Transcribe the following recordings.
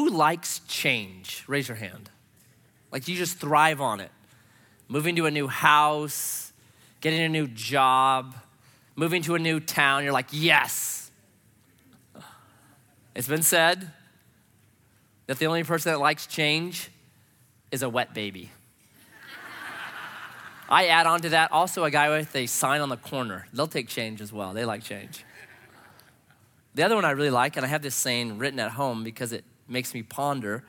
who likes change? Raise your hand. Like you just thrive on it. Moving to a new house, getting a new job, moving to a new town, you're like, yes. It's been said that the only person that likes change is a wet baby. I add on to that also a guy with a sign on the corner. They'll take change as well. They like change. The other one I really like, and I have this saying written at home because it makes me ponder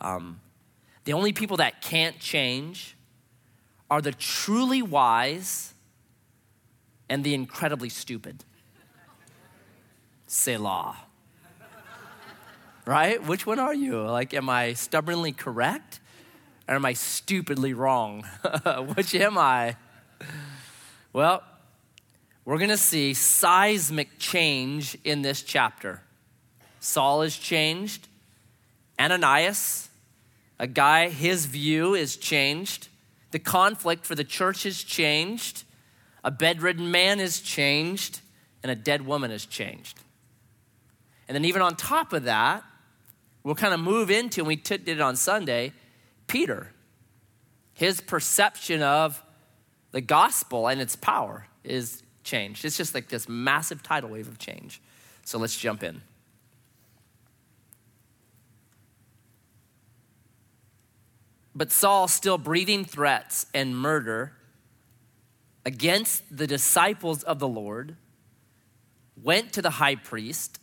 um, the only people that can't change are the truly wise and the incredibly stupid. Selah. Right? Which one are you? Like, am I stubbornly correct or am I stupidly wrong? Which am I? Well, we're going to see seismic change in this chapter. Saul is changed. Ananias, a guy, his view is changed. The conflict for the church is changed. A bedridden man is changed. And a dead woman is changed. And then, even on top of that, we'll kind of move into, and we did it on Sunday, Peter. His perception of the gospel and its power is changed. It's just like this massive tidal wave of change. So let's jump in. But Saul, still breathing threats and murder against the disciples of the Lord, went to the high priest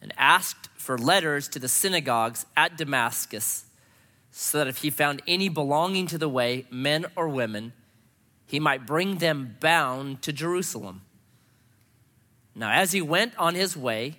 and asked for letters to the synagogues at Damascus, so that if he found any belonging to the way, men or women, he might bring them bound to Jerusalem. Now, as he went on his way,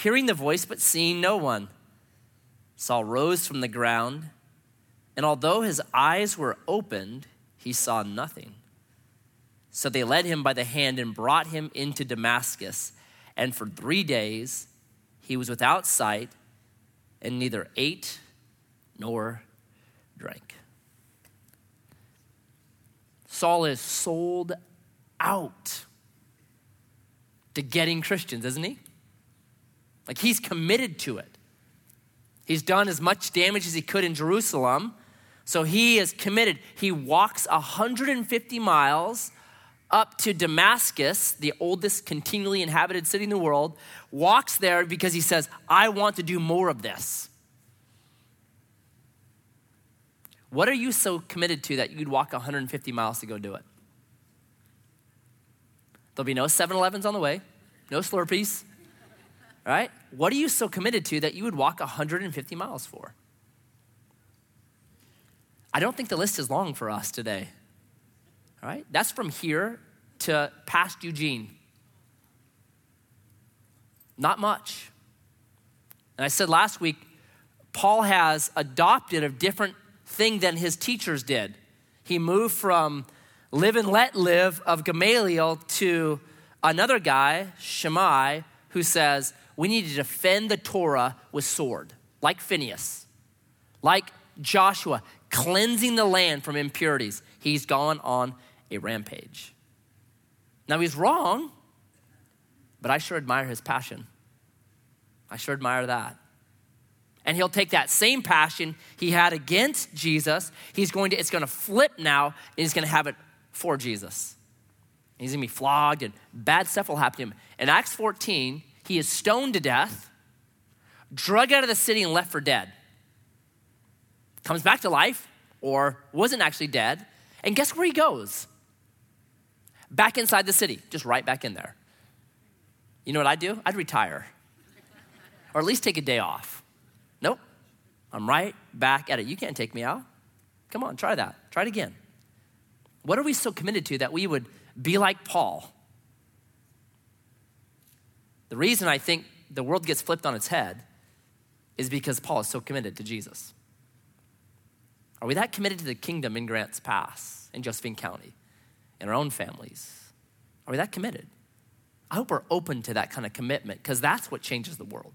hearing the voice, but seeing no one. Saul rose from the ground, and although his eyes were opened, he saw nothing. So they led him by the hand and brought him into Damascus. And for three days he was without sight and neither ate nor drank. Saul is sold out to getting Christians, isn't he? Like he's committed to it. He's done as much damage as he could in Jerusalem. So he is committed. He walks 150 miles up to Damascus, the oldest continually inhabited city in the world, walks there because he says, I want to do more of this. What are you so committed to that you'd walk 150 miles to go do it? There'll be no 7 Elevens on the way, no Slurpees, right? What are you so committed to that you would walk 150 miles for? I don't think the list is long for us today. All right? That's from here to past Eugene. Not much. And I said last week, Paul has adopted a different thing than his teachers did. He moved from live and let live of Gamaliel to another guy, Shammai, who says, we need to defend the Torah with sword, like Phineas, like Joshua, cleansing the land from impurities. He's gone on a rampage. Now, he's wrong, but I sure admire his passion. I sure admire that. And he'll take that same passion he had against Jesus, he's going to, it's going to flip now, and he's going to have it for Jesus. He's going to be flogged, and bad stuff will happen to him. In Acts 14, he is stoned to death, drug out of the city, and left for dead. Comes back to life, or wasn't actually dead, and guess where he goes? Back inside the city, just right back in there. You know what I'd do? I'd retire, or at least take a day off. Nope. I'm right back at it. You can't take me out. Come on, try that. Try it again. What are we so committed to that we would be like Paul? The reason I think the world gets flipped on its head is because Paul is so committed to Jesus. Are we that committed to the kingdom in Grants Pass, in Josephine County, in our own families? Are we that committed? I hope we're open to that kind of commitment because that's what changes the world.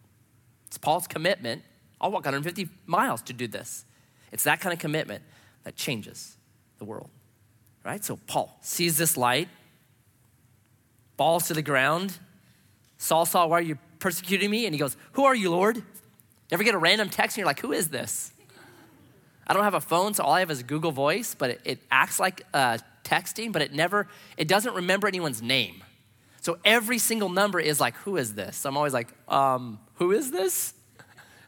It's Paul's commitment. I'll walk 150 miles to do this. It's that kind of commitment that changes the world, right? So Paul sees this light, falls to the ground. Saul, Saul, why are you persecuting me? And he goes, Who are you, Lord? You ever get a random text and you're like, Who is this? I don't have a phone, so all I have is Google Voice, but it, it acts like uh, texting, but it never, it doesn't remember anyone's name. So every single number is like, Who is this? So I'm always like, um, Who is this?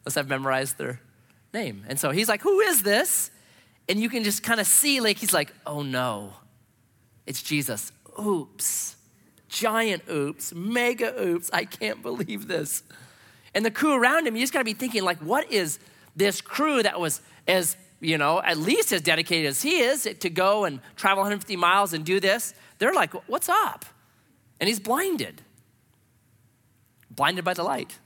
Unless I've memorized their name. And so he's like, Who is this? And you can just kind of see, like, he's like, Oh no, it's Jesus. Oops. Giant oops, mega oops. I can't believe this. And the crew around him, you just got to be thinking, like, what is this crew that was as, you know, at least as dedicated as he is to go and travel 150 miles and do this? They're like, what's up? And he's blinded. Blinded by the light.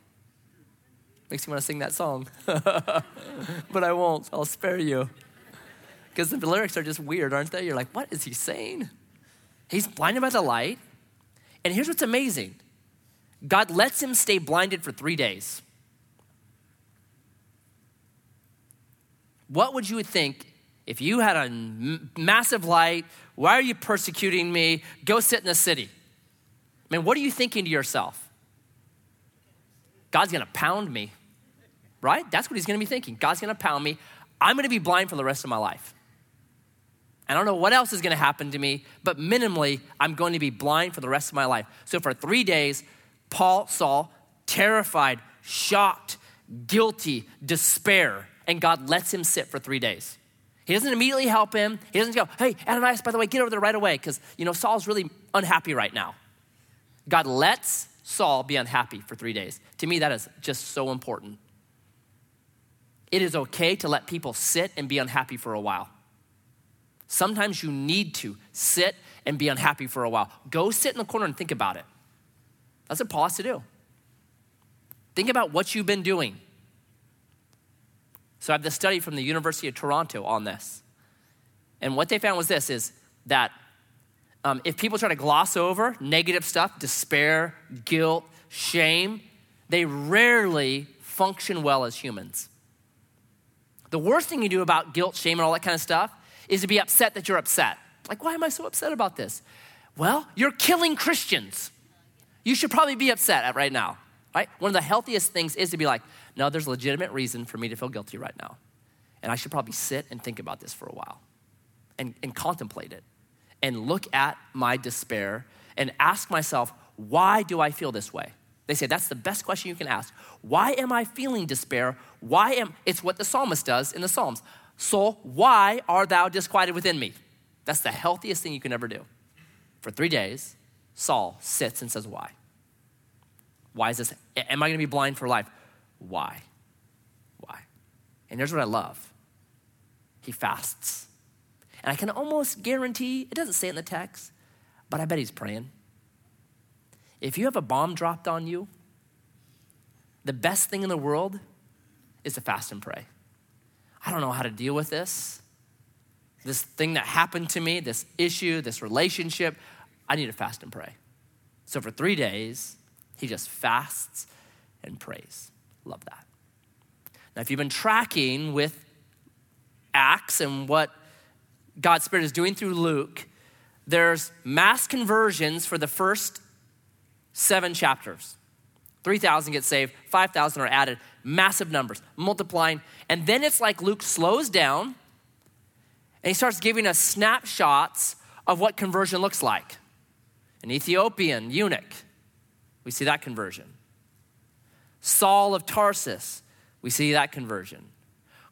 Makes me want to sing that song. but I won't. I'll spare you. Because the lyrics are just weird, aren't they? You're like, what is he saying? He's blinded by the light. And here's what's amazing God lets him stay blinded for three days. What would you think if you had a m- massive light? Why are you persecuting me? Go sit in the city. I mean, what are you thinking to yourself? God's gonna pound me, right? That's what he's gonna be thinking. God's gonna pound me. I'm gonna be blind for the rest of my life. I don't know what else is going to happen to me, but minimally, I'm going to be blind for the rest of my life. So for three days, Paul saw terrified, shocked, guilty, despair, and God lets him sit for three days. He doesn't immediately help him. He doesn't go, hey, Ananias, by the way, get over there right away, because, you know, Saul's really unhappy right now. God lets Saul be unhappy for three days. To me, that is just so important. It is okay to let people sit and be unhappy for a while. Sometimes you need to sit and be unhappy for a while. Go sit in the corner and think about it. That's what Paul has to do. Think about what you've been doing. So I have this study from the University of Toronto on this. And what they found was this is that um, if people try to gloss over negative stuff, despair, guilt, shame, they rarely function well as humans. The worst thing you do about guilt, shame, and all that kind of stuff is to be upset that you're upset. Like, why am I so upset about this? Well, you're killing Christians. You should probably be upset at right now, right? One of the healthiest things is to be like, no, there's a legitimate reason for me to feel guilty right now. And I should probably sit and think about this for a while and, and contemplate it and look at my despair and ask myself, why do I feel this way? They say that's the best question you can ask. Why am I feeling despair? Why am it's what the psalmist does in the Psalms. Soul, why art thou disquieted within me? That's the healthiest thing you can ever do. For three days, Saul sits and says, Why? Why is this? Am I going to be blind for life? Why? Why? And here's what I love he fasts. And I can almost guarantee, it doesn't say it in the text, but I bet he's praying. If you have a bomb dropped on you, the best thing in the world is to fast and pray. I don't know how to deal with this. This thing that happened to me, this issue, this relationship, I need to fast and pray. So for three days, he just fasts and prays. Love that. Now, if you've been tracking with Acts and what God's Spirit is doing through Luke, there's mass conversions for the first seven chapters. 3,000 get saved, 5,000 are added, massive numbers, multiplying. And then it's like Luke slows down and he starts giving us snapshots of what conversion looks like. An Ethiopian eunuch, we see that conversion. Saul of Tarsus, we see that conversion.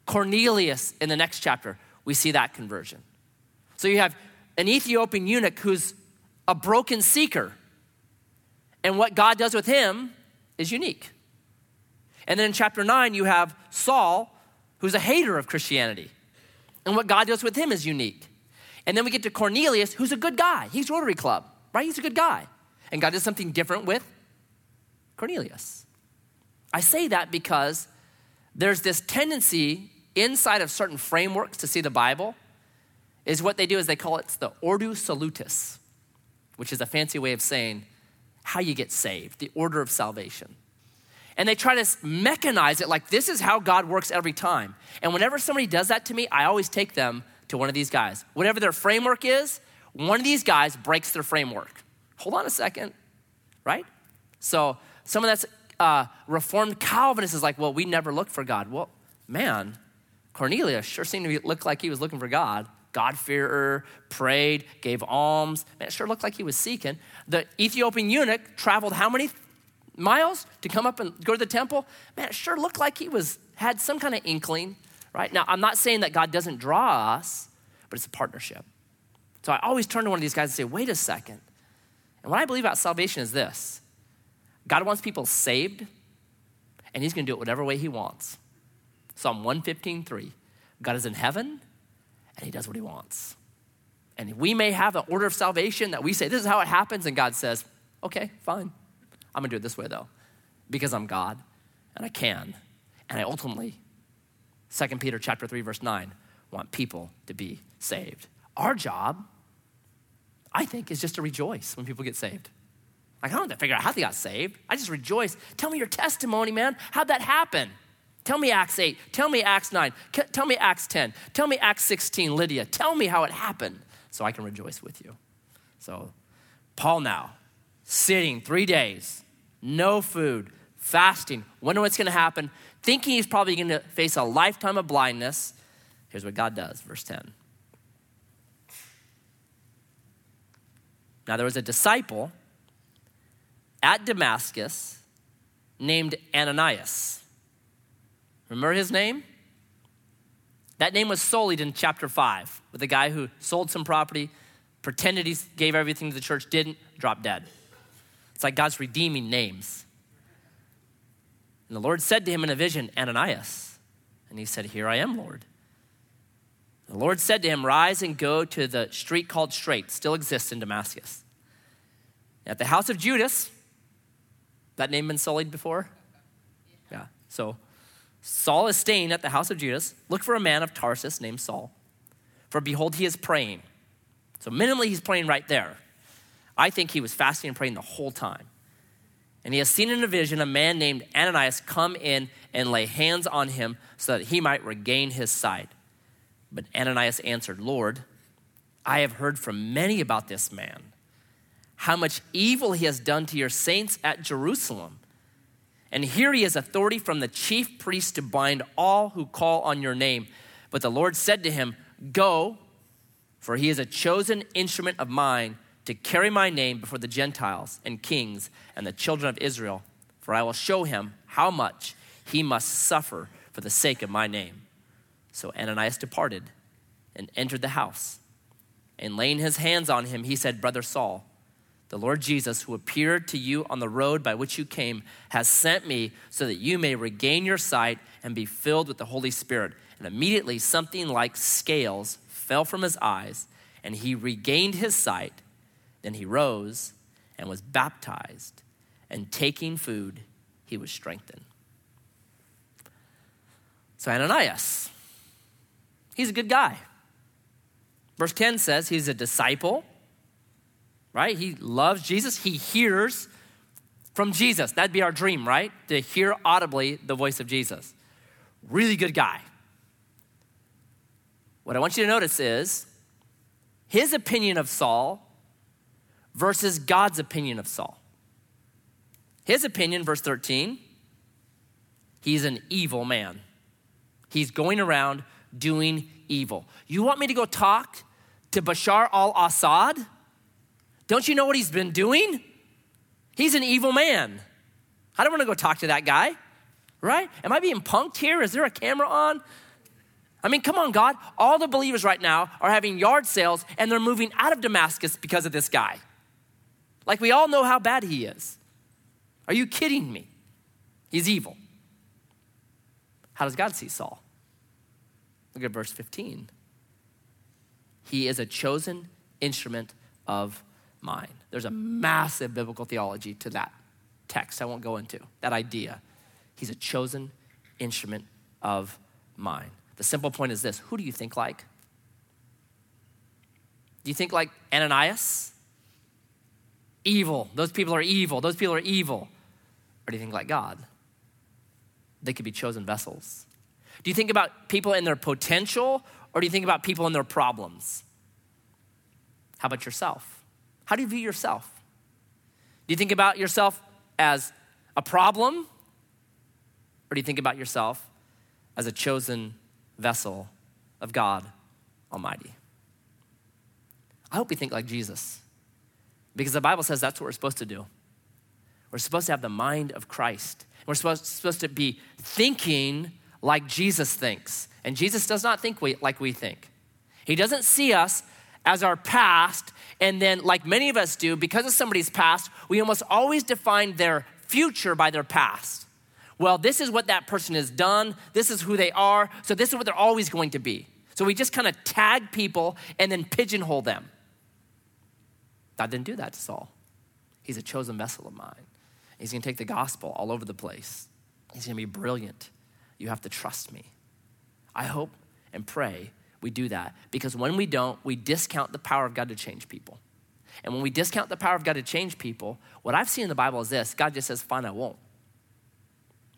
Cornelius in the next chapter, we see that conversion. So you have an Ethiopian eunuch who's a broken seeker. And what God does with him is unique. And then in chapter 9, you have Saul, who's a hater of Christianity. And what God does with him is unique. And then we get to Cornelius, who's a good guy. He's Rotary Club, right? He's a good guy. And God does something different with Cornelius. I say that because there's this tendency inside of certain frameworks to see the Bible is what they do is they call it the ordo salutis, which is a fancy way of saying how you get saved, the order of salvation. And they try to mechanize it like this is how God works every time. And whenever somebody does that to me, I always take them to one of these guys. Whatever their framework is, one of these guys breaks their framework. Hold on a second, right? So someone that's uh, Reformed Calvinist is like, well, we never looked for God. Well, man, Cornelius sure seemed to look like he was looking for God. God-fearer, prayed, gave alms. Man, it sure looked like he was seeking. The Ethiopian eunuch traveled how many miles to come up and go to the temple? Man, it sure looked like he was had some kind of inkling, right? Now, I'm not saying that God doesn't draw us, but it's a partnership. So I always turn to one of these guys and say, wait a second. And what I believe about salvation is this God wants people saved, and He's going to do it whatever way He wants. Psalm 115, 3. God is in heaven, and He does what He wants. And we may have an order of salvation that we say, this is how it happens, and God says, okay, fine. I'm going to do it this way, though, because I'm God, and I can. And I ultimately, 2 Peter chapter 3, verse 9, want people to be saved. Our job, I think, is just to rejoice when people get saved. Like, I don't have to figure out how they got saved. I just rejoice. Tell me your testimony, man. How'd that happen? Tell me Acts 8. Tell me Acts 9. Tell me Acts 10. Tell me Acts 16, Lydia. Tell me how it happened so I can rejoice with you. So, Paul now, sitting three days, no food, fasting, wondering what's going to happen, thinking he's probably going to face a lifetime of blindness. Here's what God does, verse 10. Now, there was a disciple at Damascus named Ananias. Remember his name? That name was sullied in chapter 5 with a guy who sold some property, pretended he gave everything to the church, didn't, dropped dead. It's like God's redeeming names. And the Lord said to him in a vision, Ananias. And he said, Here I am, Lord. The Lord said to him, Rise and go to the street called Straight, still exists in Damascus. At the house of Judas, that name been sullied before? Yeah. So Saul is staying at the house of Judas. Look for a man of Tarsus named Saul. For behold, he is praying. So minimally, he's praying right there. I think he was fasting and praying the whole time. And he has seen in a vision a man named Ananias come in and lay hands on him so that he might regain his sight. But Ananias answered, Lord, I have heard from many about this man how much evil he has done to your saints at Jerusalem. And here he has authority from the chief priest to bind all who call on your name. But the Lord said to him, Go, for he is a chosen instrument of mine to carry my name before the Gentiles and kings and the children of Israel. For I will show him how much he must suffer for the sake of my name. So Ananias departed and entered the house. And laying his hands on him, he said, Brother Saul, the Lord Jesus, who appeared to you on the road by which you came, has sent me so that you may regain your sight and be filled with the Holy Spirit. And immediately something like scales fell from his eyes, and he regained his sight. Then he rose and was baptized, and taking food, he was strengthened. So, Ananias, he's a good guy. Verse 10 says he's a disciple right? He loves Jesus. He hears from Jesus. That'd be our dream, right? To hear audibly the voice of Jesus. Really good guy. What I want you to notice is his opinion of Saul versus God's opinion of Saul. His opinion, verse 13, he's an evil man. He's going around doing evil. You want me to go talk to Bashar al Assad? Don't you know what he's been doing? He's an evil man. I don't want to go talk to that guy, right? Am I being punked here? Is there a camera on? I mean, come on, God. All the believers right now are having yard sales and they're moving out of Damascus because of this guy. Like we all know how bad he is. Are you kidding me? He's evil. How does God see Saul? Look at verse 15. He is a chosen instrument of mine. There's a massive biblical theology to that text I won't go into, that idea. He's a chosen instrument of mine. The simple point is this who do you think like? Do you think like Ananias? Evil. Those people are evil. Those people are evil. Or do you think like God? They could be chosen vessels. Do you think about people in their potential or do you think about people in their problems? How about yourself? How do you view yourself? Do you think about yourself as a problem or do you think about yourself as a chosen vessel of God Almighty? I hope you think like Jesus because the Bible says that's what we're supposed to do. We're supposed to have the mind of Christ. We're supposed, supposed to be thinking like Jesus thinks. And Jesus does not think we, like we think. He doesn't see us as our past, and then, like many of us do, because of somebody's past, we almost always define their future by their past. Well, this is what that person has done, this is who they are, so this is what they're always going to be. So we just kind of tag people and then pigeonhole them. God didn't do that to Saul. He's a chosen vessel of mine. He's going to take the gospel all over the place. He's going to be brilliant. You have to trust me. I hope and pray we do that because when we don't, we discount the power of God to change people. And when we discount the power of God to change people, what I've seen in the Bible is this God just says, Fine, I won't.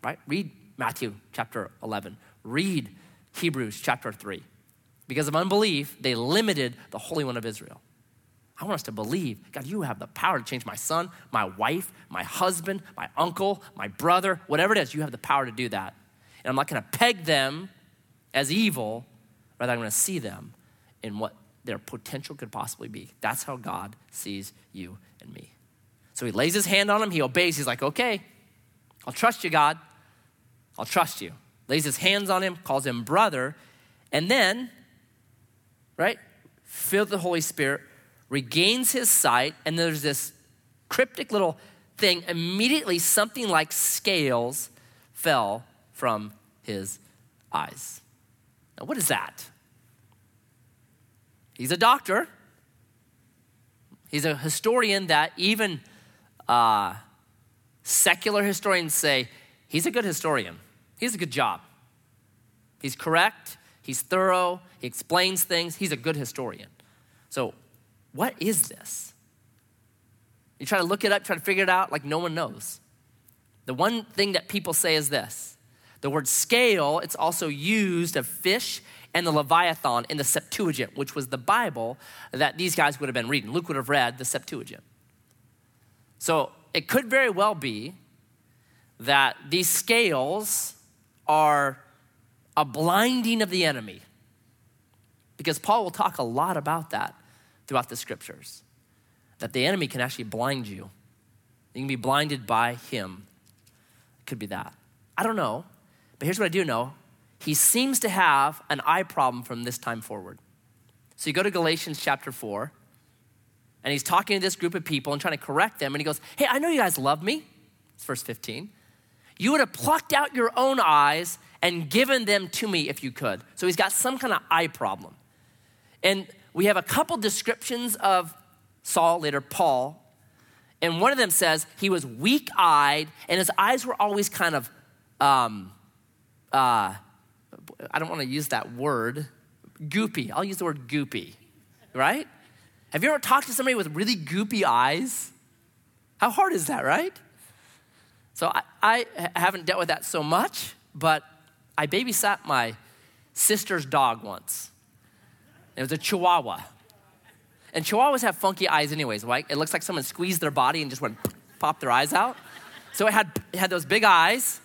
Right? Read Matthew chapter 11, read Hebrews chapter 3. Because of unbelief, they limited the Holy One of Israel. I want us to believe, God, you have the power to change my son, my wife, my husband, my uncle, my brother, whatever it is, you have the power to do that. And I'm not going to peg them as evil, rather, I'm going to see them in what their potential could possibly be. That's how God sees you and me. So he lays his hand on him, he obeys. He's like, okay, I'll trust you, God. I'll trust you. Lays his hands on him, calls him brother, and then, right, filled the Holy Spirit, regains his sight, and there's this cryptic little thing. Immediately, something like scales fell from his eyes. Now, what is that? He's a doctor. He's a historian that even uh, secular historians say he's a good historian. He's a good job. He's correct, he's thorough, he explains things, he's a good historian. So, what is this? You try to look it up, try to figure it out, like no one knows. The one thing that people say is this the word scale, it's also used of fish and the Leviathan in the Septuagint, which was the Bible that these guys would have been reading. Luke would have read the Septuagint. So it could very well be that these scales are a blinding of the enemy. Because Paul will talk a lot about that throughout the scriptures that the enemy can actually blind you. You can be blinded by him. It could be that. I don't know, but here's what I do know he seems to have an eye problem from this time forward. So you go to Galatians chapter 4, and he's talking to this group of people and trying to correct them, and he goes, Hey, I know you guys love me. It's verse 15. You would have plucked out your own eyes and given them to me if you could. So he's got some kind of eye problem. And we have a couple descriptions of Saul, later Paul, and one of them says he was weak eyed and his eyes were always kind of, um, uh, I don't want to use that word, goopy. I'll use the word goopy, right? Have you ever talked to somebody with really goopy eyes? How hard is that, right? So I, I haven't dealt with that so much, but I babysat my sister's dog once. It was a chihuahua. And chihuahuas have funky eyes, anyways, right? It looks like someone squeezed their body and just went pop their eyes out. So it had, it had those big eyes,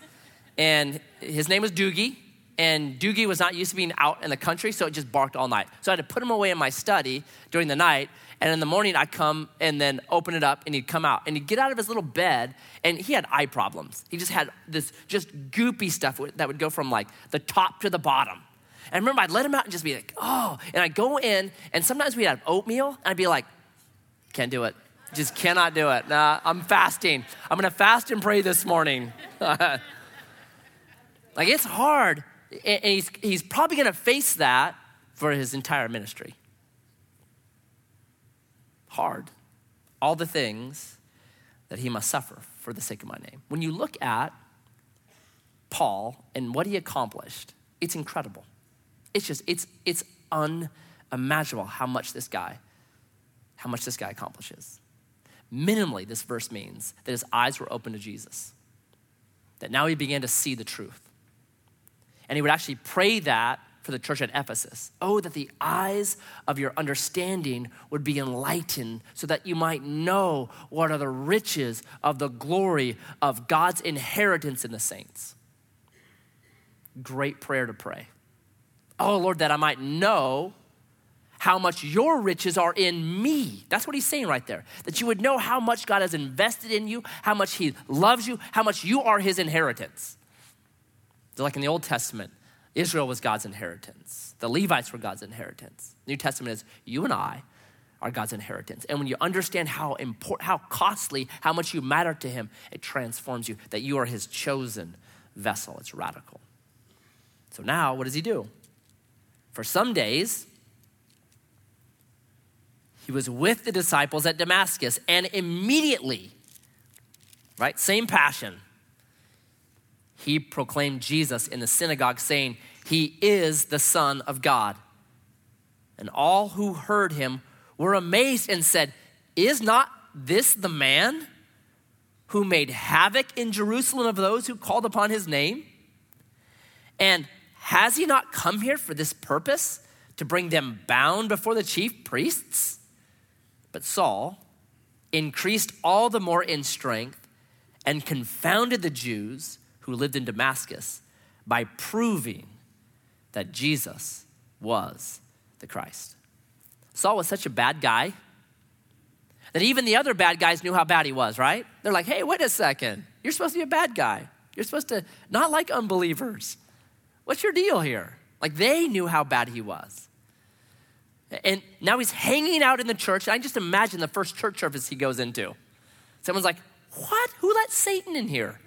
and his name was Doogie. And Doogie was not used to being out in the country, so it just barked all night. So I had to put him away in my study during the night. And in the morning, I'd come and then open it up, and he'd come out. And he'd get out of his little bed, and he had eye problems. He just had this just goopy stuff that would go from like the top to the bottom. And I remember I'd let him out and just be like, oh. And I'd go in, and sometimes we'd have oatmeal, and I'd be like, can't do it. Just cannot do it. Nah, I'm fasting. I'm gonna fast and pray this morning. like, it's hard. And he's, he's probably gonna face that for his entire ministry. Hard. All the things that he must suffer for the sake of my name. When you look at Paul and what he accomplished, it's incredible. It's just, it's, it's unimaginable how much this guy, how much this guy accomplishes. Minimally, this verse means that his eyes were open to Jesus, that now he began to see the truth. And he would actually pray that for the church at Ephesus. Oh, that the eyes of your understanding would be enlightened so that you might know what are the riches of the glory of God's inheritance in the saints. Great prayer to pray. Oh, Lord, that I might know how much your riches are in me. That's what he's saying right there. That you would know how much God has invested in you, how much he loves you, how much you are his inheritance. Like in the Old Testament, Israel was God's inheritance. The Levites were God's inheritance. New Testament is you and I are God's inheritance. And when you understand how important, how costly, how much you matter to Him, it transforms you that you are His chosen vessel. It's radical. So now, what does He do? For some days, He was with the disciples at Damascus, and immediately, right, same passion he proclaimed Jesus in the synagogue, saying, He is the Son of God. And all who heard him were amazed and said, Is not this the man who made havoc in Jerusalem of those who called upon his name? And has he not come here for this purpose, to bring them bound before the chief priests? But Saul increased all the more in strength and confounded the Jews who lived in Damascus by proving that Jesus was the Christ. Saul was such a bad guy that even the other bad guys knew how bad he was, right? They're like, hey, wait a second. You're supposed to be a bad guy. You're supposed to not like unbelievers. What's your deal here? Like they knew how bad he was. And now he's hanging out in the church. I just imagine the first church service he goes into. Someone's like, What? Who let Satan in here?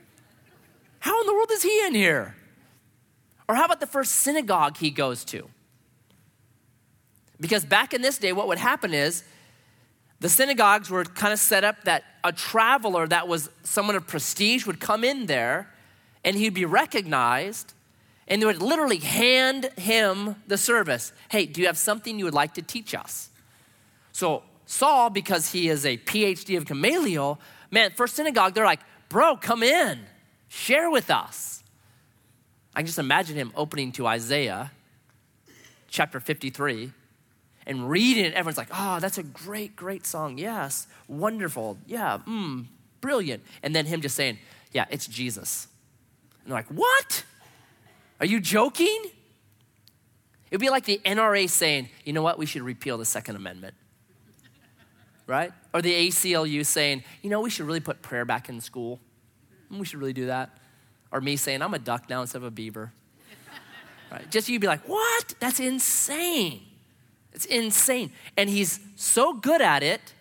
How in the world is he in here? Or how about the first synagogue he goes to? Because back in this day, what would happen is the synagogues were kind of set up that a traveler that was someone of prestige would come in there and he'd be recognized and they would literally hand him the service. Hey, do you have something you would like to teach us? So Saul, because he is a PhD of Gamaliel, man, first synagogue, they're like, bro, come in. Share with us. I can just imagine him opening to Isaiah chapter 53 and reading it. Everyone's like, oh, that's a great, great song. Yes, wonderful. Yeah, mm, brilliant. And then him just saying, yeah, it's Jesus. And they're like, what? Are you joking? It would be like the NRA saying, you know what, we should repeal the Second Amendment. Right? Or the ACLU saying, you know, we should really put prayer back in school. We should really do that. Or me saying, I'm a duck now instead of a beaver. right? Just you'd be like, what? That's insane. It's insane. And he's so good at it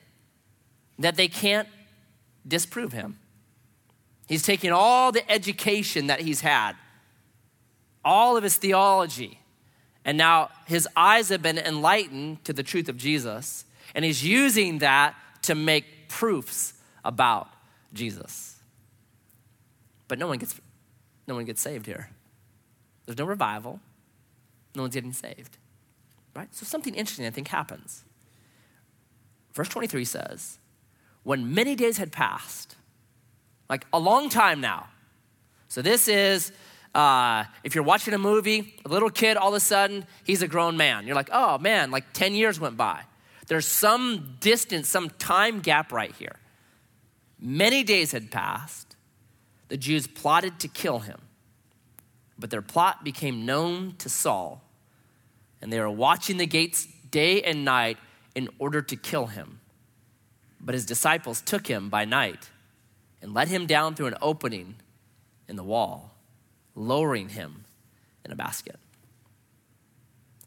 that they can't disprove him. He's taking all the education that he's had, all of his theology, and now his eyes have been enlightened to the truth of Jesus, and he's using that to make proofs about Jesus. But no one gets, no one gets saved here. There's no revival. No one's getting saved. Right? So something interesting, I think, happens. Verse 23 says, When many days had passed, like a long time now. So this is, uh, if you're watching a movie, a little kid, all of a sudden, he's a grown man. You're like, oh man, like 10 years went by. There's some distance, some time gap right here. Many days had passed the Jews plotted to kill him. But their plot became known to Saul, and they were watching the gates day and night in order to kill him. But his disciples took him by night and let him down through an opening in the wall, lowering him in a basket.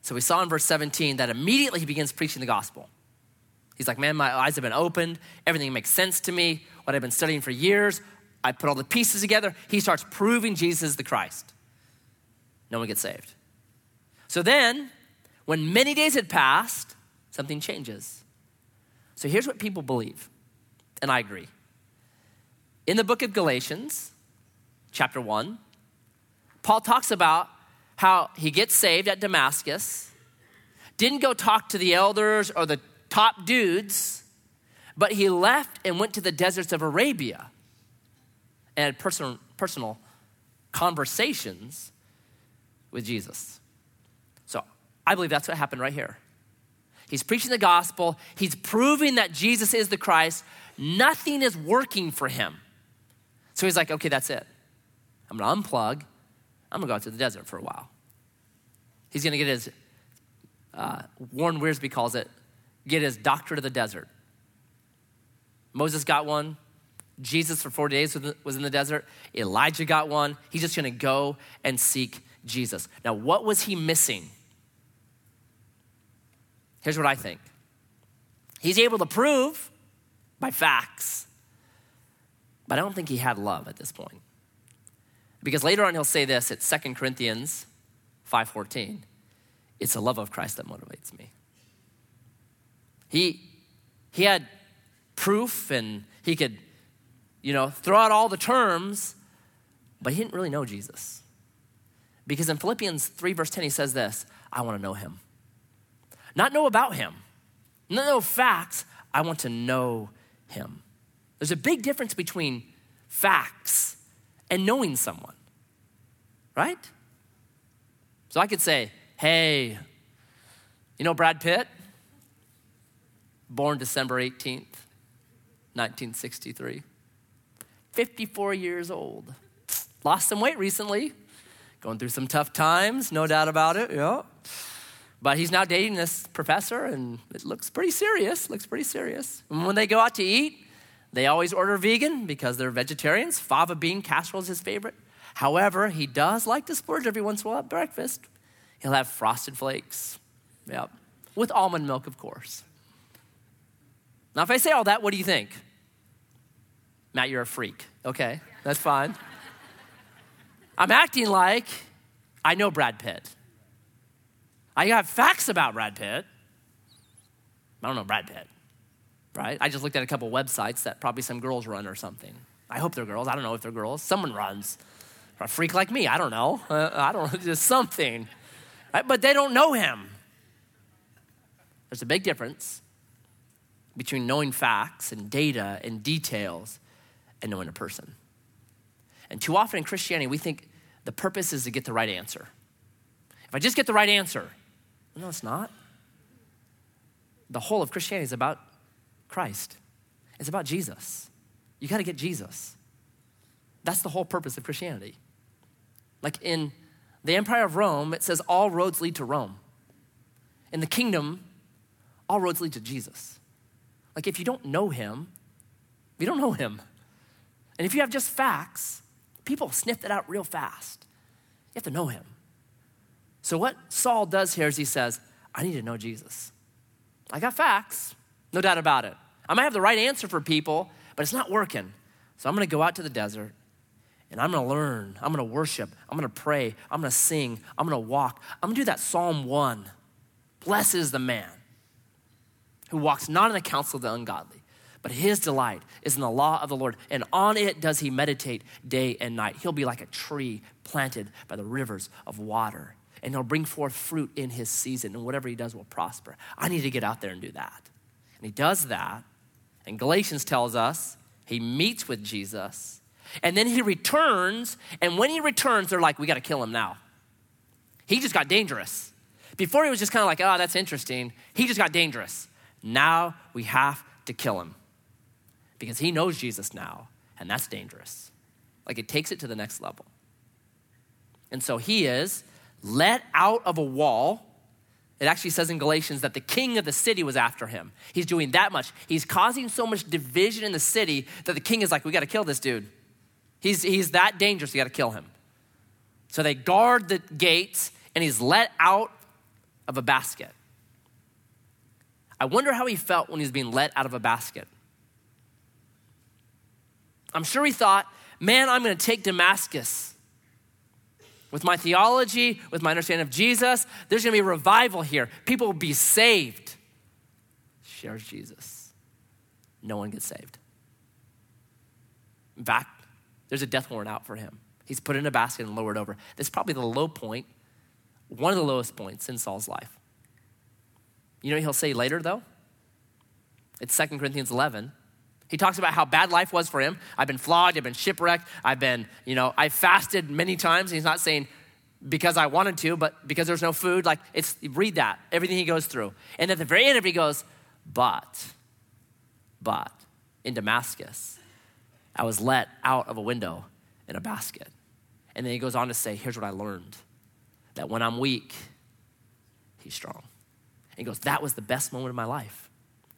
So we saw in verse 17 that immediately he begins preaching the gospel. He's like, Man, my eyes have been opened. Everything makes sense to me. What I've been studying for years, I put all the pieces together. He starts proving Jesus is the Christ. No one gets saved. So then, when many days had passed, something changes. So here's what people believe, and I agree. In the book of Galatians, chapter 1, Paul talks about how he gets saved at Damascus, didn't go talk to the elders or the top dudes, but he left and went to the deserts of Arabia and personal, personal conversations with Jesus. So I believe that's what happened right here. He's preaching the gospel, he's proving that Jesus is the Christ. Nothing is working for him. So he's like, okay, that's it. I'm gonna unplug. I'm gonna go out to the desert for a while. He's gonna get his, uh, Warren Wiersbe calls it, get his doctorate of the desert. Moses got one. Jesus for 40 days was in the desert. Elijah got one. He's just gonna go and seek Jesus. Now, what was he missing? Here's what I think he's able to prove by facts, but I don't think he had love at this point. Because later on he'll say this at 2 Corinthians 5:14. It's the love of Christ that motivates me. He he had proof and he could you know throw out all the terms, but he didn't really know Jesus. Because in Philippians 3, verse 10, he says this I want to know him. Not know about him, not know facts. I want to know him. There's a big difference between facts and knowing someone, right? So I could say, hey, you know Brad Pitt? Born December 18th, 1963. 54 years old. Lost some weight recently. Going through some tough times, no doubt about it, yeah. But he's now dating this professor, and it looks pretty serious. Looks pretty serious. And when they go out to eat, they always order vegan because they're vegetarians. Fava bean casserole is his favorite. However, he does like to splurge every once in a while at breakfast. He'll have frosted flakes, yep, with almond milk, of course. Now, if I say all that, what do you think? Matt, you're a freak. Okay, that's fine. I'm acting like I know Brad Pitt. I have facts about Brad Pitt. I don't know Brad Pitt, right? I just looked at a couple websites that probably some girls run or something. I hope they're girls. I don't know if they're girls. Someone runs. a freak like me, I don't know. Uh, I don't know, just something. Right? But they don't know him. There's a big difference between knowing facts and data and details and knowing a person. And too often in Christianity, we think the purpose is to get the right answer. If I just get the right answer, no, it's not. The whole of Christianity is about Christ, it's about Jesus. You got to get Jesus. That's the whole purpose of Christianity. Like in the Empire of Rome, it says all roads lead to Rome. In the kingdom, all roads lead to Jesus. Like if you don't know him, you don't know him. And if you have just facts, People sniff that out real fast. You have to know him. So, what Saul does here is he says, I need to know Jesus. I got facts, no doubt about it. I might have the right answer for people, but it's not working. So, I'm gonna go out to the desert and I'm gonna learn. I'm gonna worship. I'm gonna pray. I'm gonna sing. I'm gonna walk. I'm gonna do that Psalm 1. Blessed is the man who walks not in the counsel of the ungodly, but his delight is in the law of the Lord, and on it does he meditate day and night. He'll be like a tree planted by the rivers of water, and he'll bring forth fruit in his season, and whatever he does will prosper. I need to get out there and do that. And he does that, and Galatians tells us he meets with Jesus, and then he returns, and when he returns, they're like, we got to kill him now. He just got dangerous. Before he was just kind of like, oh, that's interesting. He just got dangerous. Now we have to kill him because he knows Jesus now, and that's dangerous. Like it takes it to the next level. And so he is let out of a wall. It actually says in Galatians that the king of the city was after him. He's doing that much. He's causing so much division in the city that the king is like, we got to kill this dude. He's, he's that dangerous, you got to kill him. So they guard the gates, and he's let out of a basket. I wonder how he felt when he's being let out of a basket. I'm sure he thought, man, I'm going to take Damascus. With my theology, with my understanding of Jesus, there's going to be revival here. People will be saved. Shares Jesus. No one gets saved. In fact, there's a death warrant out for him. He's put in a basket and lowered over. That's probably the low point, one of the lowest points in Saul's life. You know what he'll say later, though? It's 2 Corinthians 11. He talks about how bad life was for him. I've been flogged, I've been shipwrecked, I've been, you know, I've fasted many times. He's not saying because I wanted to, but because there's no food. Like, it's, read that, everything he goes through. And at the very end of it, he goes, but, but, in Damascus, I was let out of a window in a basket. And then he goes on to say, here's what I learned that when I'm weak, he's strong. And he goes, that was the best moment of my life.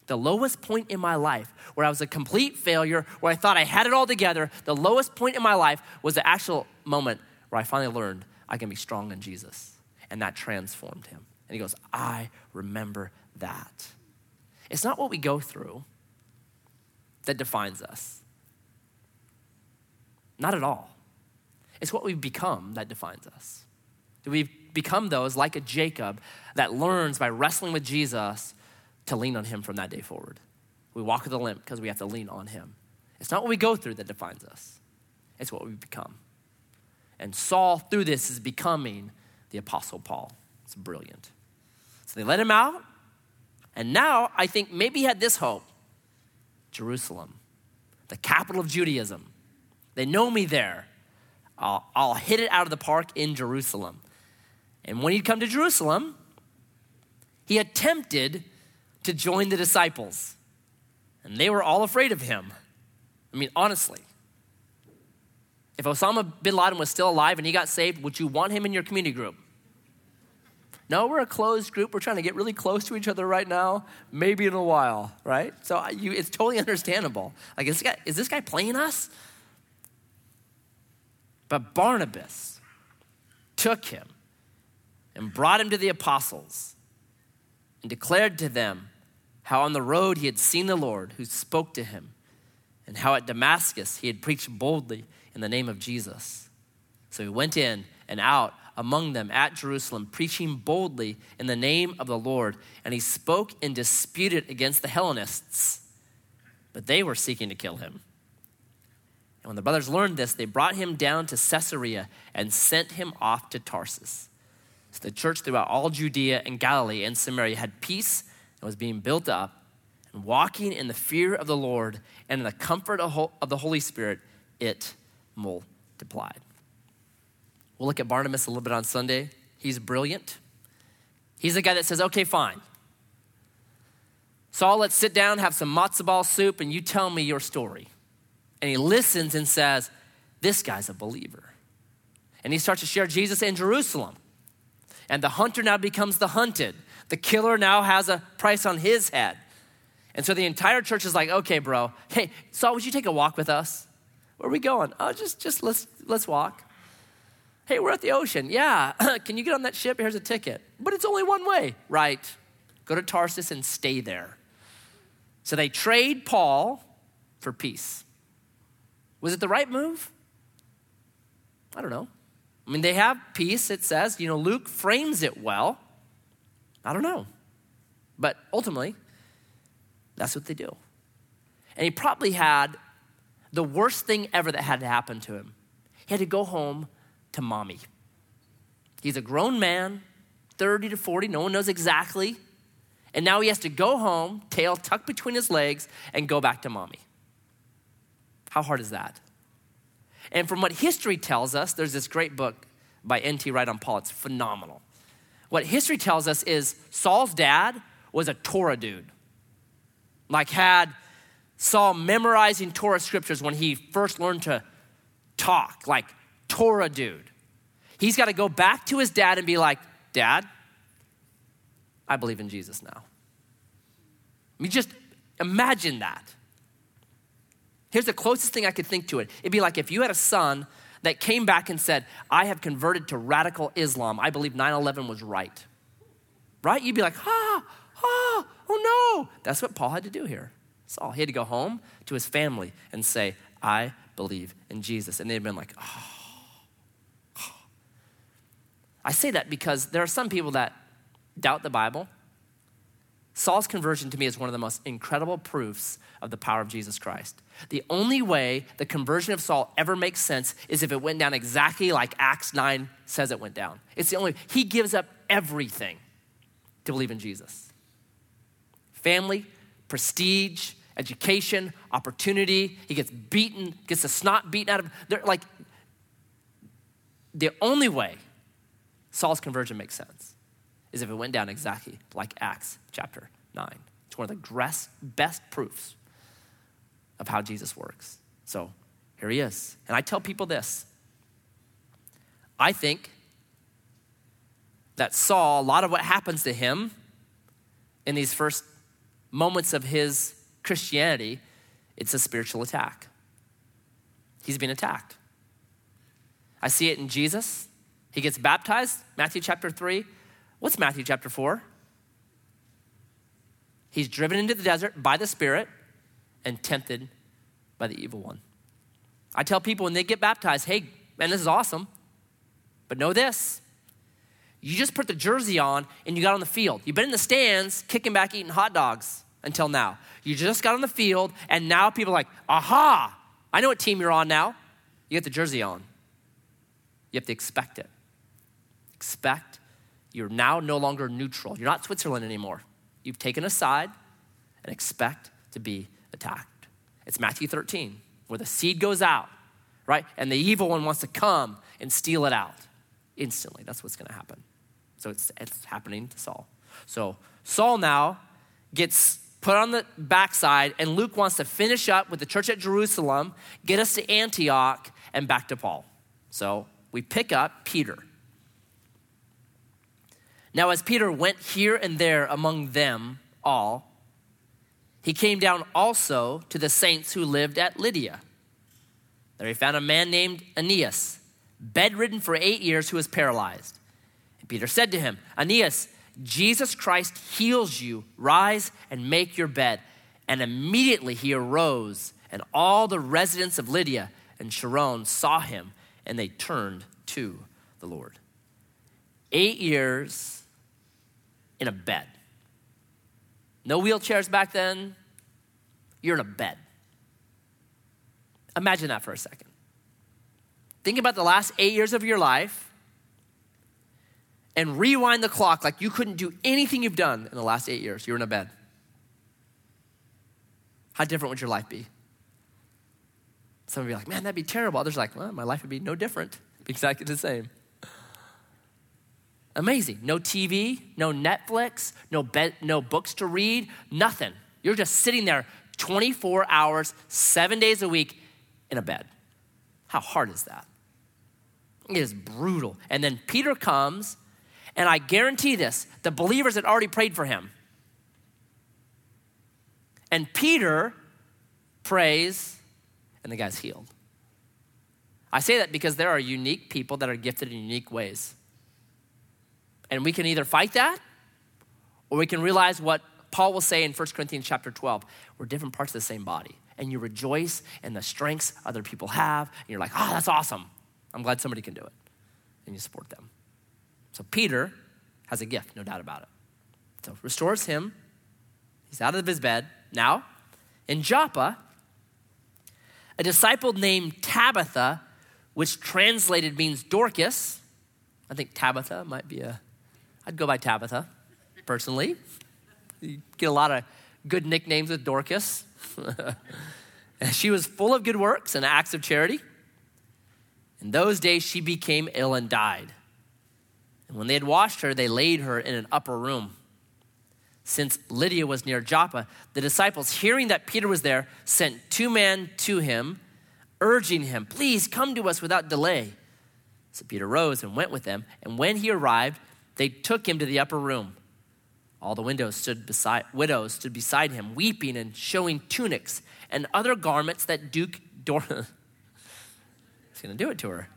The lowest point in my life where I was a complete failure, where I thought I had it all together, the lowest point in my life was the actual moment where I finally learned I can be strong in Jesus. And that transformed him. And he goes, I remember that. It's not what we go through that defines us. Not at all. It's what we become that defines us. Do we become those like a Jacob that learns by wrestling with Jesus to lean on him from that day forward? We walk with a limp because we have to lean on him. It's not what we go through that defines us, it's what we become. And Saul, through this, is becoming the Apostle Paul. It's brilliant. So they let him out. And now I think maybe he had this hope Jerusalem, the capital of Judaism. They know me there. I'll, I'll hit it out of the park in Jerusalem. And when he'd come to Jerusalem, he attempted to join the disciples. And they were all afraid of him. I mean, honestly. If Osama bin Laden was still alive and he got saved, would you want him in your community group? No, we're a closed group. We're trying to get really close to each other right now, maybe in a while, right? So you, it's totally understandable. Like, is this, guy, is this guy playing us? But Barnabas took him and brought him to the apostles and declared to them how on the road he had seen the Lord who spoke to him, and how at Damascus he had preached boldly in the name of Jesus. So he went in and out among them at Jerusalem, preaching boldly in the name of the Lord. And he spoke and disputed against the Hellenists, but they were seeking to kill him. And when the brothers learned this, they brought him down to Caesarea and sent him off to Tarsus. So the church throughout all Judea and Galilee and Samaria had peace and was being built up and walking in the fear of the Lord and in the comfort of the Holy Spirit, it multiplied. We'll look at Barnabas a little bit on Sunday. He's brilliant. He's the guy that says, okay, fine. Saul, let's sit down, have some matzo ball soup, and you tell me your story. And he listens and says, this guy's a believer. And he starts to share Jesus in Jerusalem. And the hunter now becomes the hunted. The killer now has a price on his head. And so the entire church is like, okay, bro, hey, Saul, would you take a walk with us? Where are we going? Oh, just, just let's, let's walk. Hey, we're at the ocean. Yeah. Can you get on that ship? Here's a ticket. But it's only one way. Right. Go to Tarsus and stay there. So they trade Paul for peace. Was it the right move? I don't know. I mean, they have peace, it says. You know, Luke frames it well. I don't know. But ultimately, that's what they do. And he probably had the worst thing ever that had to happen to him. He had to go home to mommy. He's a grown man, 30 to 40, no one knows exactly. And now he has to go home, tail tucked between his legs, and go back to mommy. How hard is that? And from what history tells us, there's this great book by N.T. Wright on Paul. It's phenomenal. What history tells us is Saul's dad was a Torah dude. Like, had Saul memorizing Torah scriptures when he first learned to talk, like Torah dude. He's got to go back to his dad and be like, Dad, I believe in Jesus now. I mean, just imagine that. Here's the closest thing I could think to it. It'd be like if you had a son that came back and said, I have converted to radical Islam. I believe 9 11 was right. Right? You'd be like, ah, ah, oh no. That's what Paul had to do here. Saul. He had to go home to his family and say, I believe in Jesus. And they'd been like, oh. I say that because there are some people that doubt the Bible Saul's conversion to me is one of the most incredible proofs of the power of Jesus Christ. The only way the conversion of Saul ever makes sense is if it went down exactly like Acts 9 says it went down. It's the only, he gives up everything to believe in Jesus family, prestige, education, opportunity. He gets beaten, gets the snot beaten out of him. Like, the only way Saul's conversion makes sense is if it went down exactly like Acts chapter 9. It's one of the best proofs of how Jesus works. So here he is. And I tell people this I think that Saul, a lot of what happens to him in these first moments of his Christianity, it's a spiritual attack. He's being attacked. I see it in Jesus. He gets baptized, Matthew chapter 3. What's Matthew chapter 4? He's driven into the desert by the Spirit and tempted by the evil one. I tell people when they get baptized, hey, man, this is awesome, but know this. You just put the jersey on and you got on the field. You've been in the stands kicking back eating hot dogs until now. You just got on the field and now people are like, aha, I know what team you're on now. You get the jersey on. You have to expect it. Expect you're now no longer neutral. You're not Switzerland anymore. You've taken a side and expect to be attacked. It's Matthew 13, where the seed goes out, right? And the evil one wants to come and steal it out instantly. That's what's going to happen. So it's, it's happening to Saul. So Saul now gets put on the backside, and Luke wants to finish up with the church at Jerusalem, get us to Antioch, and back to Paul. So we pick up Peter. Now, as Peter went here and there among them all, he came down also to the saints who lived at Lydda. There he found a man named Aeneas, bedridden for eight years, who was paralyzed. And Peter said to him, Aeneas, Jesus Christ heals you. Rise and make your bed. And immediately he arose, and all the residents of Lydda and Sharon saw him, and they turned to the Lord. Eight years in a bed. No wheelchairs back then. You're in a bed. Imagine that for a second. Think about the last eight years of your life and rewind the clock like you couldn't do anything you've done in the last eight years. You're in a bed. How different would your life be? Some would be like, man, that'd be terrible. Others are like, well, my life would be no different, exactly the same. Amazing. No TV, no Netflix, no, bed, no books to read, nothing. You're just sitting there 24 hours, seven days a week in a bed. How hard is that? It is brutal. And then Peter comes, and I guarantee this the believers had already prayed for him. And Peter prays, and the guy's healed. I say that because there are unique people that are gifted in unique ways. And we can either fight that or we can realize what Paul will say in 1 Corinthians chapter 12. We're different parts of the same body. And you rejoice in the strengths other people have. And you're like, oh, that's awesome. I'm glad somebody can do it. And you support them. So Peter has a gift, no doubt about it. So restores him. He's out of his bed. Now, in Joppa, a disciple named Tabitha, which translated means Dorcas. I think Tabitha might be a I'd go by Tabitha, personally. You get a lot of good nicknames with Dorcas. she was full of good works and acts of charity. In those days, she became ill and died. And when they had washed her, they laid her in an upper room. Since Lydda was near Joppa, the disciples, hearing that Peter was there, sent two men to him, urging him, Please come to us without delay. So Peter rose and went with them. And when he arrived, they took him to the upper room. All the windows stood beside, widows stood beside him, weeping and showing tunics and other garments that Duke Dor. He's going to do it to her.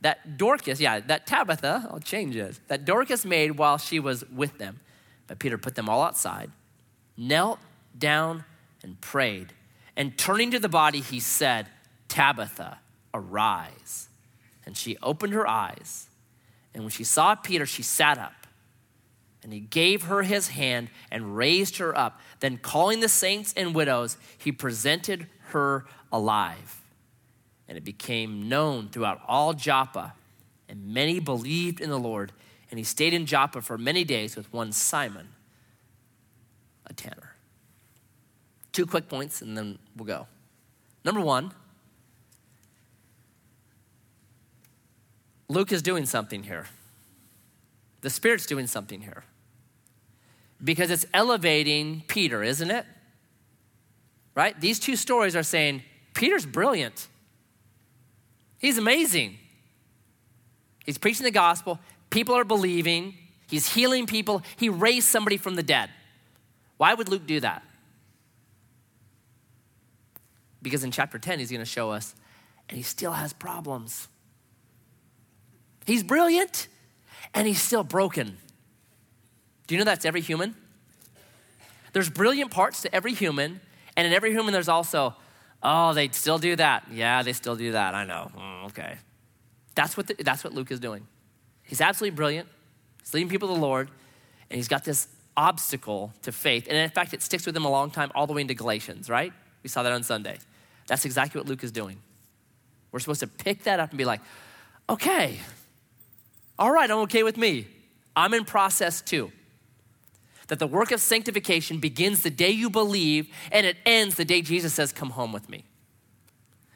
That Dorcas, yeah, that Tabitha, I'll change it, that Dorcas made while she was with them. But Peter put them all outside, knelt down and prayed. And turning to the body, he said, Tabitha, arise. And she opened her eyes. And when she saw Peter, she sat up. And he gave her his hand and raised her up. Then, calling the saints and widows, he presented her alive. And it became known throughout all Joppa, and many believed in the Lord. And he stayed in Joppa for many days with one Simon, a tanner. Two quick points, and then we'll go. Number one, Luke is doing something here. The Spirit's doing something here. Because it's elevating Peter, isn't it? Right? These two stories are saying Peter's brilliant. He's amazing. He's preaching the gospel, people are believing, he's healing people, he raised somebody from the dead. Why would Luke do that? Because in chapter 10, he's going to show us, and he still has problems. He's brilliant and he's still broken. Do you know that's every human? There's brilliant parts to every human, and in every human, there's also, oh, they still do that. Yeah, they still do that. I know. Mm, okay. That's what, the, that's what Luke is doing. He's absolutely brilliant. He's leading people to the Lord, and he's got this obstacle to faith. And in fact, it sticks with him a long time, all the way into Galatians, right? We saw that on Sunday. That's exactly what Luke is doing. We're supposed to pick that up and be like, okay, all right, I'm okay with me. I'm in process too. That the work of sanctification begins the day you believe and it ends the day Jesus says, Come home with me.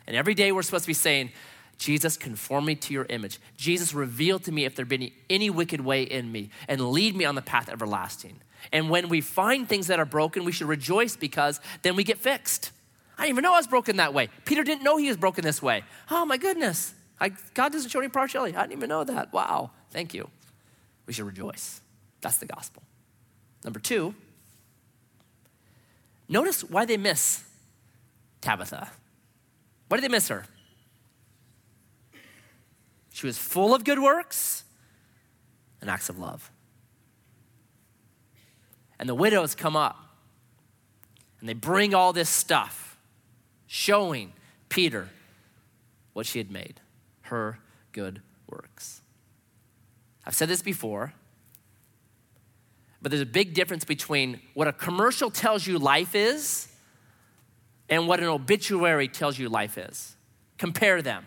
And every day we're supposed to be saying, Jesus, conform me to your image. Jesus, reveal to me if there be any, any wicked way in me and lead me on the path everlasting. And when we find things that are broken, we should rejoice because then we get fixed. I didn't even know I was broken that way. Peter didn't know he was broken this way. Oh my goodness. I, God doesn't show any partiality. I didn't even know that. Wow. Thank you. We should rejoice. That's the gospel. Number two, notice why they miss Tabitha. Why did they miss her? She was full of good works and acts of love. And the widows come up and they bring all this stuff, showing Peter what she had made her good works. I've said this before, but there's a big difference between what a commercial tells you life is and what an obituary tells you life is. Compare them,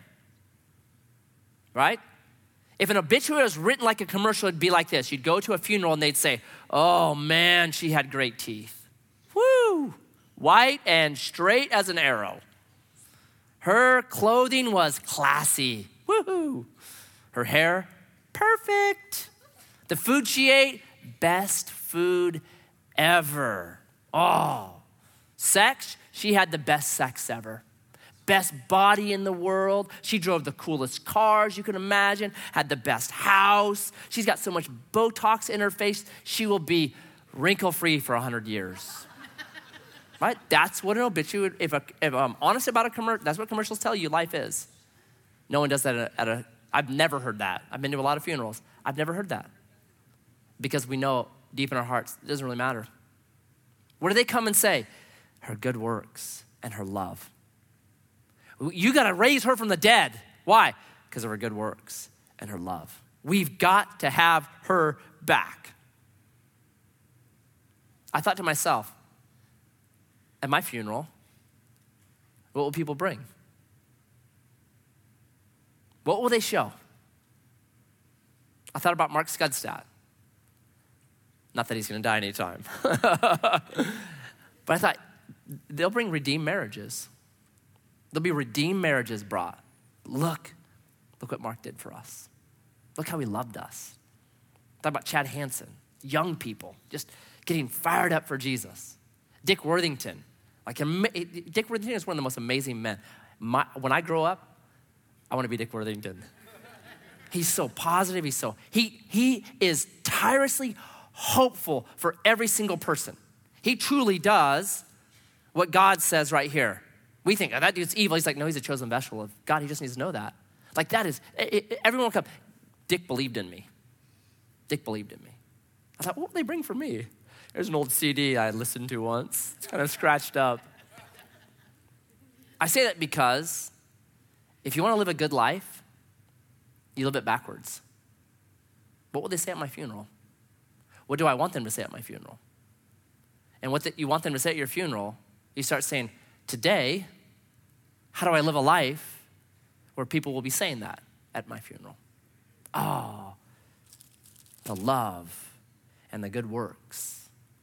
right? If an obituary was written like a commercial, it'd be like this. You'd go to a funeral and they'd say, Oh man, she had great teeth. Woo! White and straight as an arrow. Her clothing was classy. Woohoo! Her hair, perfect. The food she ate, best food ever. Oh, sex, she had the best sex ever. Best body in the world. She drove the coolest cars you can imagine, had the best house. She's got so much Botox in her face, she will be wrinkle free for 100 years. Right? That's what an obituary, if, a, if I'm honest about a commercial, that's what commercials tell you life is. No one does that at a, at a I've never heard that. I've been to a lot of funerals. I've never heard that because we know deep in our hearts it doesn't really matter. What do they come and say? Her good works and her love. You got to raise her from the dead. Why? Because of her good works and her love. We've got to have her back. I thought to myself, at my funeral, what will people bring? What will they show? I thought about Mark Skudstad. Not that he's going to die anytime. but I thought they'll bring redeemed marriages. There'll be redeemed marriages brought. Look, look what Mark did for us. Look how he loved us. Thought about Chad Hanson, young people, just getting fired up for Jesus. Dick Worthington, like Dick Worthington is one of the most amazing men. My, when I grow up, I want to be Dick Worthington. He's so positive. He's so, he, he is tirelessly hopeful for every single person. He truly does what God says right here. We think, oh, that dude's evil. He's like, no, he's a chosen vessel of God. He just needs to know that. Like, that is, it, it, everyone will come. Dick believed in me. Dick believed in me. I thought, what will they bring for me? There's an old CD I listened to once. It's kind of scratched up. I say that because if you want to live a good life, you live it backwards. What will they say at my funeral? What do I want them to say at my funeral? And what the, you want them to say at your funeral, you start saying, Today, how do I live a life where people will be saying that at my funeral? Oh, the love and the good works.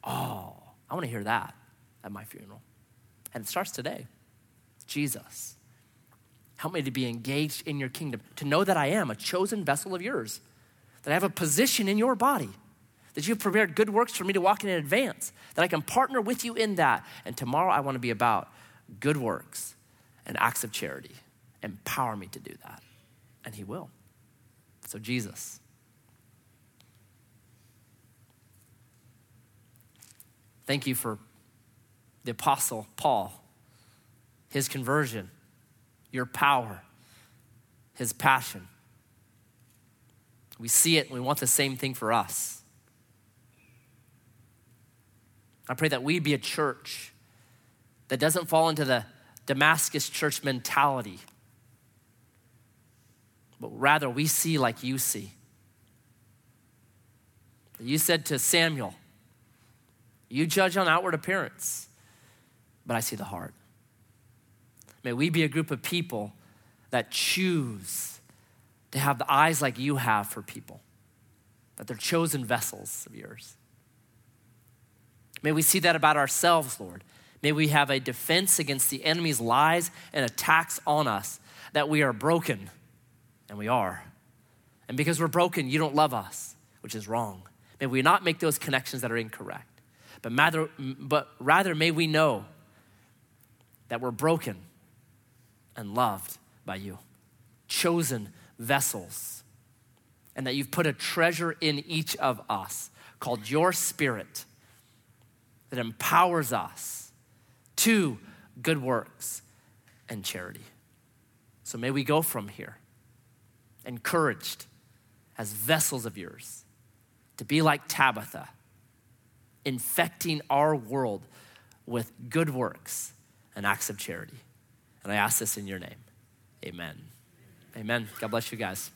Oh, I want to hear that at my funeral. And it starts today. Jesus. Help me to be engaged in your kingdom, to know that I am a chosen vessel of yours, that I have a position in your body, that you've prepared good works for me to walk in in advance, that I can partner with you in that. And tomorrow I want to be about good works and acts of charity. Empower me to do that. And He will. So, Jesus. Thank you for the Apostle Paul, his conversion, your power, his passion. We see it and we want the same thing for us. I pray that we be a church that doesn't fall into the Damascus church mentality, but rather we see like you see. You said to Samuel, You judge on outward appearance, but I see the heart. May we be a group of people that choose to have the eyes like you have for people, that they're chosen vessels of yours. May we see that about ourselves, Lord. May we have a defense against the enemy's lies and attacks on us, that we are broken, and we are. And because we're broken, you don't love us, which is wrong. May we not make those connections that are incorrect, but rather, but rather may we know that we're broken and loved by you, chosen vessels, and that you've put a treasure in each of us called your spirit that empowers us to good works and charity. So may we go from here encouraged as vessels of yours to be like Tabitha, infecting our world with good works and acts of charity. And I ask this in your name. Amen. Amen. God bless you guys.